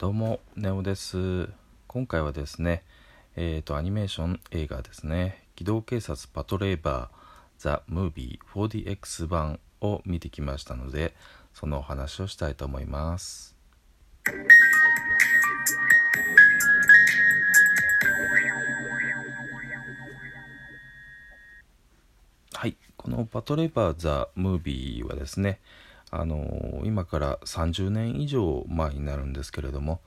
どうも、ネオです。今回はですね、えっ、と、アニメーション映画ですね、機動警察パトレーバーザ・ムービー 4DX 版を見てきましたので、そのお話をしたいと思います。はい、このパトレーバーザ・ムービーはですね、あの今から30年以上前になるんですけれども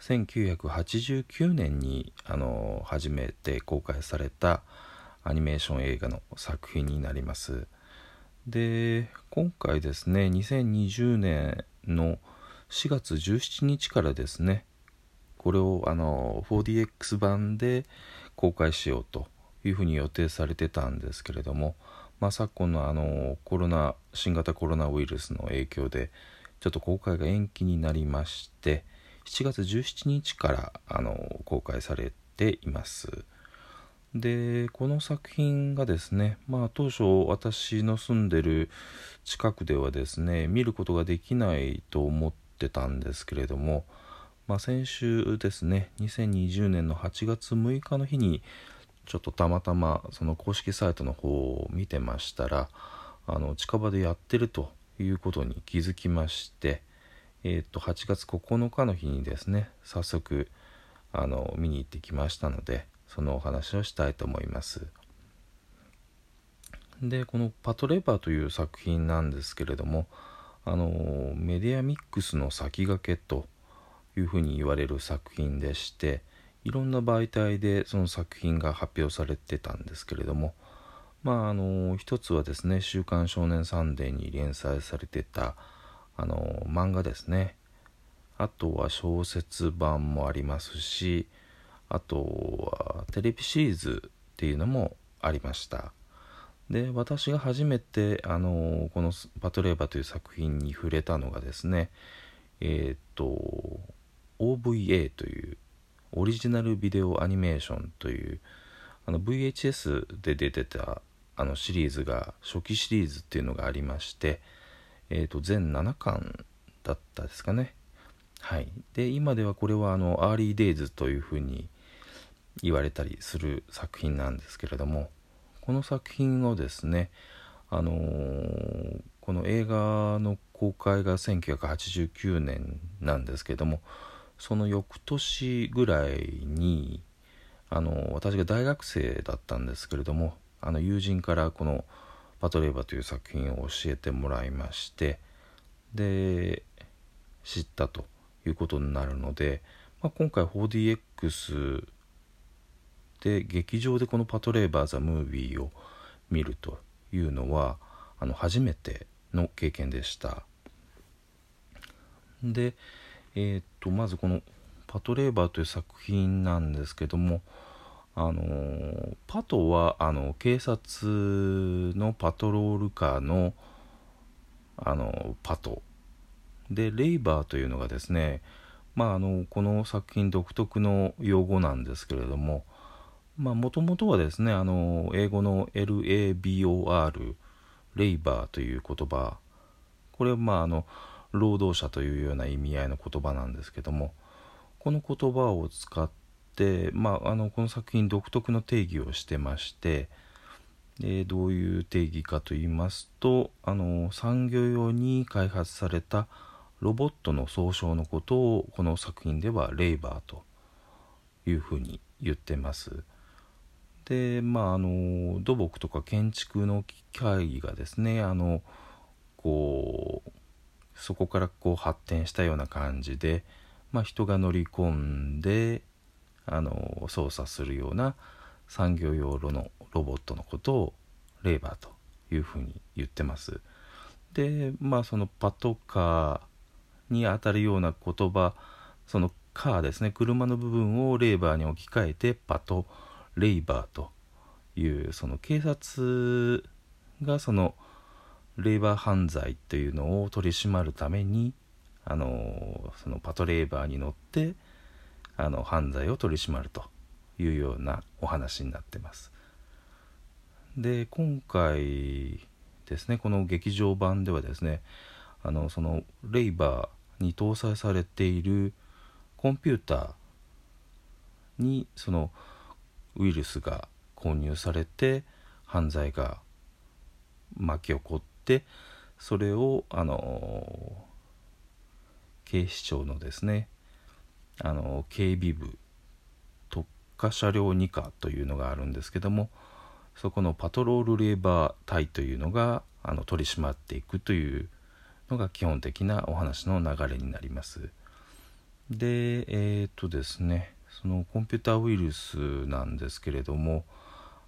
1989年にあの初めて公開されたアニメーション映画の作品になります。で今回ですね2020年の4月17日からですねこれをあの 4DX 版で公開しようというふうに予定されてたんですけれどもまあ、昨今のあのコロナ新型コロナウイルスの影響でちょっと公開が延期になりまして7月17日からあの公開されています。でこの作品がですねまあ当初私の住んでる近くではですね見ることができないと思ってたんですけれども、まあ、先週ですね2020年の8月6日の日にちょっとたまたまその公式サイトの方を見てましたらあの近場でやってるということに気づきまして、えー、と8月9日の日にですね早速あの見に行ってきましたのでそのお話をしたいと思います。でこの「パトレバー」という作品なんですけれどもあのメディアミックスの先駆けというふうに言われる作品でしていろんな媒体でその作品が発表されてたんですけれどもまああの一つはですね「週刊少年サンデー」に連載されてたあの漫画ですね。あとは小説版もありますしあとはテレビシリーズっていうのもありました。で私が初めてあのこの「パトレーバー」という作品に触れたのがですねえっ、と OVA というオリジナルビデオアニメーションというあの VHS で出てたあのシリーズが初期シリーズっていうのがありまして、えー、と全7巻だったですかね。はい。で今ではこれはあの early days というふうに言われたりする作品なんですけれどもこの作品をですねあのーこの映画の公開が1989年なんですけれどもその翌年ぐらいにあの私が大学生だったんですけれどもあの友人からこの「パトレーバー」という作品を教えてもらいましてで知ったということになるので、まあ、今回 4DX で劇場でこの「パトレーバー・ザ・ムービー」を見るというのはあの初めての経験でした。でえー、とまずこの「パトレーバー」という作品なんですけどもあのパトはあの警察のパトロールカーのあのパト。でレイバーというのがですねまああのこの作品独特の用語なんですけれどももともとはですねあの英語の LABOR レイバーという言葉。これはまああの労働者というような意味合いの言葉なんですけどもこの言葉を使って、まあ、あのこの作品独特の定義をしてましてでどういう定義かと言いますとあの産業用に開発されたロボットの総称のことをこの作品ではレイバーというふうに言ってます。でまああの土木とか建築の機械がですねあのこうそこからこう発展したような感じで、まあ、人が乗り込んであの操作するような産業用のロボットのことをレーバーというふうに言ってます。でまあそのパトカーにあたるような言葉そのカーですね車の部分をレーバーに置き換えてパトレイバーというその警察がそのレイバー犯罪というのを取り締まるためにあのそのパトレーバーに乗ってあの犯罪を取り締まるというようなお話になってます。で今回ですねこの劇場版ではですねあのそのレイバーに搭載されているコンピューターにそのウイルスが混入されて犯罪が巻き起こってそれをあの警視庁のですねあの警備部特化車両2課というのがあるんですけどもそこのパトロールレーバー隊というのがあの取り締まっていくというのが基本的なお話の流れになります。でえっ、とですねそのコンピューターウイルスなんですけれども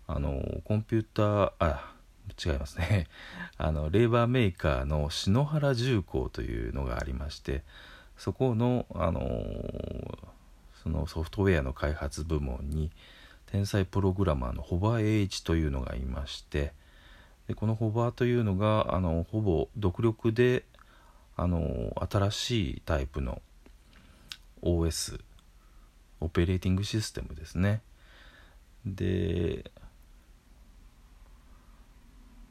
あのコンピューターあ違いますね。あのレーバーメーカーの篠原重工というのがありましてそこのあのそのソフトウェアの開発部門に天才プログラマーのホバー栄一というのがいましてでこのホバーというのがあのほぼ独力であの新しいタイプの OS オペレーティングシステムですね。で、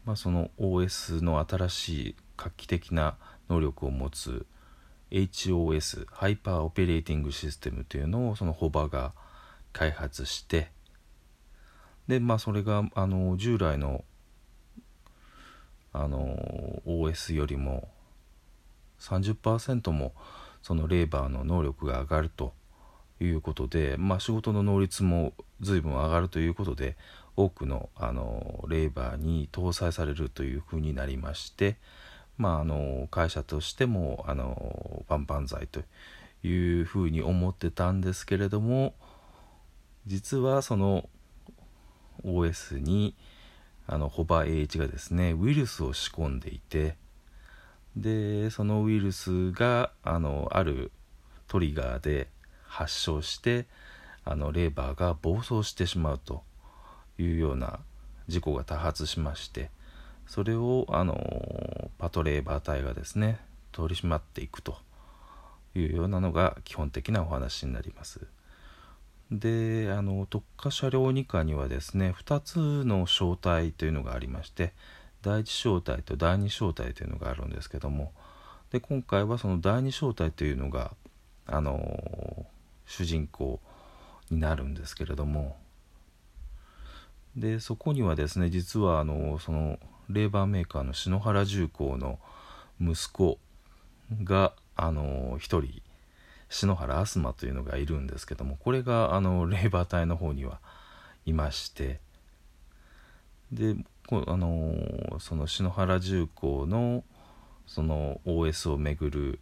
まあ、その OS の新しい画期的な能力を持つ HOS ハイパーオペレーティングシステムというのをそのホバが開発してでまあそれがあの従来のあの OS よりも30%もそのレーバーの能力が上がるということで、まあ、仕事の能率も随分上がるということで多くのあのレーバーに搭載されるというふうになりまして、まあ、あの会社としてもあの万々歳というふうに思ってたんですけれども実はその OS にあのホバー AH がですねウイルスを仕込んでいてでそのウイルスがあのあるトリガーで発症してあのレーバーが暴走してしまうと。いうような事故が多発しましてそれをあのパトレーバー隊がですね取り締まっていくというようなのが基本的なお話になります。であの特化車両2課にはですね2つの小隊というのがありまして第1小隊と第2小隊というのがあるんですけどもで今回はその第2小隊というのがあの主人公になるんですけれどもでそこにはですね実はあのそのレーバーメーカーの篠原重工の息子があの1人篠原飛鳥というのがいるんですけどもこれがあのレーバー隊の方にはいましてであのその篠原重工のその OS をめぐる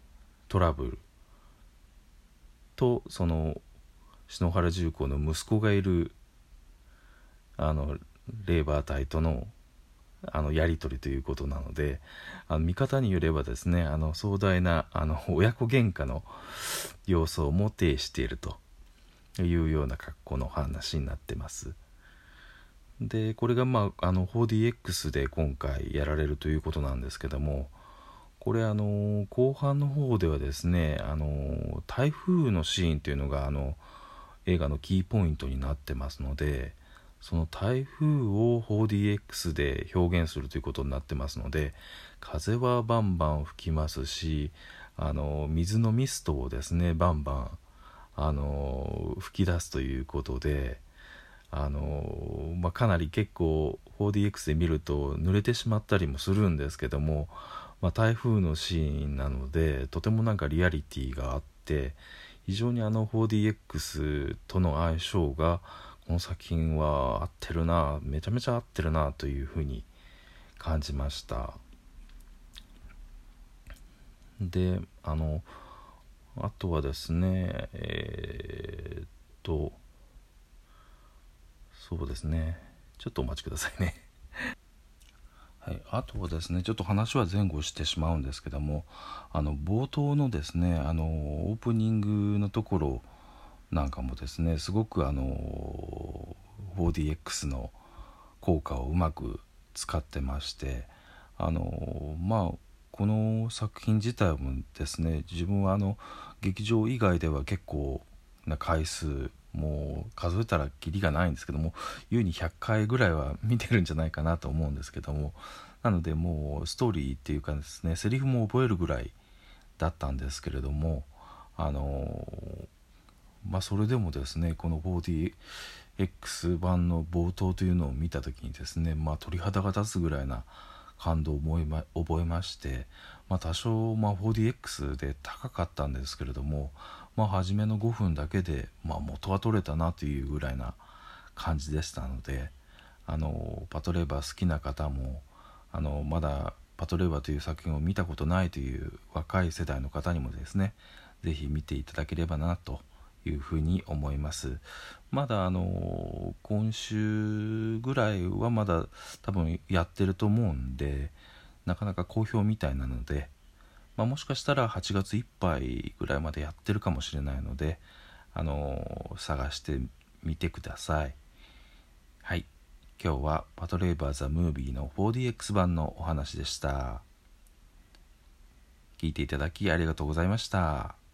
トラブルとその篠原重工の息子がいるあのレーバー隊とのあのやり取りということなのであの見方によればですねあの壮大なあの親子喧嘩の様相も呈しているというような格好の話になってます。でこれがまああの 4DX で今回やられるということなんですけどもこれあの後半の方ではですねあの台風のシーンというのがあの映画のキーポイントになってますのでその台風を 4DX で表現するということになってますので風はバンバン吹きますしあの水のミストをですねバンバンあの吹き出すということであの、まあ、かなり結構 4DX で見ると濡れてしまったりもするんですけどもまあ、台風のシーンなのでとてもなんかリアリティがあって非常にあの 4DX との相性がこの作品は合ってるなめちゃめちゃ合ってるなというふうに感じました。であのあとはですねえー、っとそうですね。ちょっとお待ちくださいね。はい、あとはですねちょっと話は前後してしまうんですけどもあの冒頭のですねあのオープニングのところなんかもですねすごくあの 4DX の効果をうまく使ってましてあのまあこの作品自体もですね自分はあの劇場以外では結構な回数もう数えたらきりがないんですけども優に100回ぐらいは見てるんじゃないかなと思うんですけどもなのでもうストーリーっていうかですねセリフも覚えるぐらいだったんですけれどもあのまあそれでもですねこの 4DX 版の冒頭というのを見た時にですねまあ鳥肌が立つぐらいな感動を覚えま覚えまして、まあ、多少、まあ、4DX で高かったんですけれども、まあ、初めの5分だけで、まあ、元は取れたなというぐらいな感じでしたのであのパトレーバー好きな方もあのまだパトレーバーという作品を見たことないという若い世代の方にもですね是非見ていただければなというふうに思います。まだあの今週ぐらいはまだ多分やってると思うんでなかなか好評みたいなので、まあ、もしかしたら8月いっぱいぐらいまでやってるかもしれないのであの探してみてください。はい。今日はパトレーバーザムービーの 4DX 版のお話でした。聞いていただきありがとうございました。